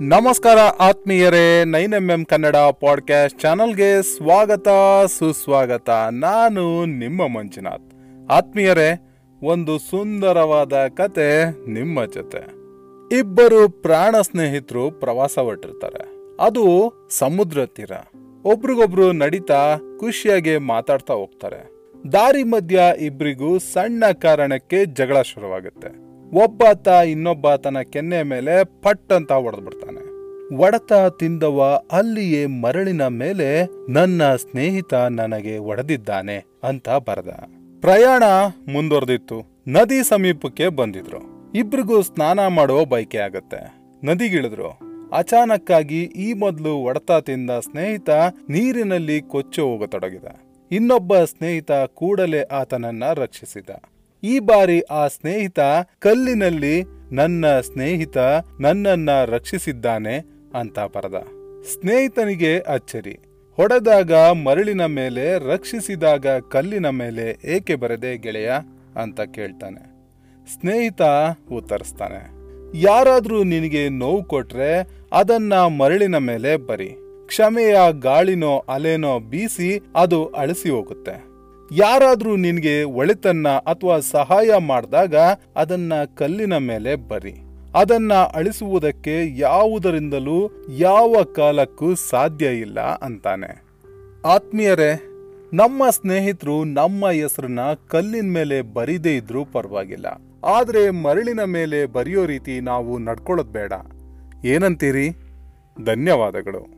ನಮಸ್ಕಾರ ಆತ್ಮೀಯರೇ, nine M M Kannada podcast ಚಾನಲ್ಗೆ ಸ್ವಾಗತ, ಸುಸ್ವಾಗತ. ನಾನು ನಿಮ್ಮ ಮಂಜುನಾಥ್. ಆತ್ಮೀಯರೇ, ಒಂದು ಸುಂದರವಾದ ಕತೆ ನಿಮ್ಮ ಜೊತೆ. ಇಬ್ಬರು ಪ್ರಾಣ ಸ್ನೇಹಿತರು ಪ್ರವಾಸ ಹೊರಟಿರ್ತಾರೆ. ಅದು ಸಮುದ್ರ ತೀರ ಒಬ್ರಿಗೊಬ್ರು ನಡೀತಾ ಖುಷಿಯಾಗಿ ಮಾತಾಡ್ತಾ ಹೋಗ್ತಾರೆ. ದಾರಿ ಮಧ್ಯ ಇಬ್ಬರಿಗೂ ಸಣ್ಣ ಕಾರಣಕ್ಕೆ ಜಗಳ ಶುರುವಾಗುತ್ತೆ. ಒಬ್ಬಾತ ಇನ್ನೊಬ್ಬಾತನ ಕೆನ್ನೆ ಮೇಲೆ ಪಟ್ ಅಂತ ಹೊಡೆದ್ಬಿಡ್ತಾನೆ ಒಡತ ತಿಂದವ ಅಲ್ಲಿಯೇ ಮರಳಿನ ಮೇಲೆ ನನ್ನ ಸ್ನೇಹಿತ ನನಗೆ ಒಡೆದಿದ್ದಾನೆ ಅಂತ ಬರೆದ. ಪ್ರಯಾಣ ಮುಂದುವರೆದಿತ್ತು. ನದಿ ಸಮೀಪಕ್ಕೆ ಬಂದಿದ್ರು. ಇಬ್ರಿಗೂ ಸ್ನಾನ ಮಾಡೋ ಬಯಕೆ ಆಗತ್ತೆ. ನದಿಗಿಳಿದ್ರು. ಅಚಾನಕ್ಕಾಗಿ ಈ ಮೊದಲು ಒಡತ ತಿಂದ ಸ್ನೇಹಿತ ನೀರಿನಲ್ಲಿ ಕೊಚ್ಚಿ ಹೋಗತೊಡಗಿದ. ಇನ್ನೊಬ್ಬ ಸ್ನೇಹಿತ ಕೂಡಲೇ ಆತನನ್ನ ರಕ್ಷಿಸಿದ. ಈ ಬಾರಿ ಆ ಸ್ನೇಹಿತ ಕಲ್ಲಿನಲ್ಲಿ ನನ್ನ ಸ್ನೇಹಿತ ನನ್ನನ್ನ ರಕ್ಷಿಸಿದ್ದಾನೆ ಅಂತ ಬರೆದ ಸ್ನೇಹಿತನಿಗೆ ಅಚ್ಚರಿ. ಹೊಡೆದಾಗ ಮರಳಿನ ಮೇಲೆ, ರಕ್ಷಿಸಿದಾಗ ಕಲ್ಲಿನ ಮೇಲೆ ಏಕೆ ಬರದೆ ಗೆಳೆಯ ಅಂತ ಕೇಳ್ತಾನೆ. ಸ್ನೇಹಿತ ಉತ್ತರಿಸ್ತಾನೆ. ಯಾರಾದ್ರೂ ನಿನಗೆ ನೋವು ಕೊಟ್ರೆ ಅದನ್ನ ಮರಳಿನ ಮೇಲೆ ಬರಿ. ಕ್ಷಮೆಯ ಗಾಳಿನೋ ಅಲೆನೋ ಬೀಸಿ ಅದು ಅಳಿಸಿ ಹೋಗುತ್ತೆ. ಯಾರಾದ್ರೂ ನಿನಗೆ ಒಳಿತನ್ನ ಅಥವಾ ಸಹಾಯ ಮಾಡಿದಾಗ ಅದನ್ನ ಕಲ್ಲಿನ ಮೇಲೆ ಬರಿ. ಅದನ್ನ ಅಳಿಸುವುದಕ್ಕೆ ಯಾವುದರಿಂದಲೂ ಯಾವ ಕಾಲಕ್ಕೂ ಸಾಧ್ಯ ಇಲ್ಲ ಅಂತಾನೆ. ಆತ್ಮೀಯರೇ, ನಮ್ಮ ಸ್ನೇಹಿತರು ನಮ್ಮ ಹೆಸರನ್ನ ಕಲ್ಲಿನ ಮೇಲೆ ಬರಿದೇ ಇದ್ರೂ ಪರವಾಗಿಲ್ಲ. ಆದರೆ ಮರಳಿನ ಮೇಲೆ ಬರೆಯೋ ರೀತಿ ನಾವು ನಡ್ಕೊಳ್ಳೋದು ಬೇಡ. ಏನಂತೀರಿ? ಧನ್ಯವಾದಗಳು.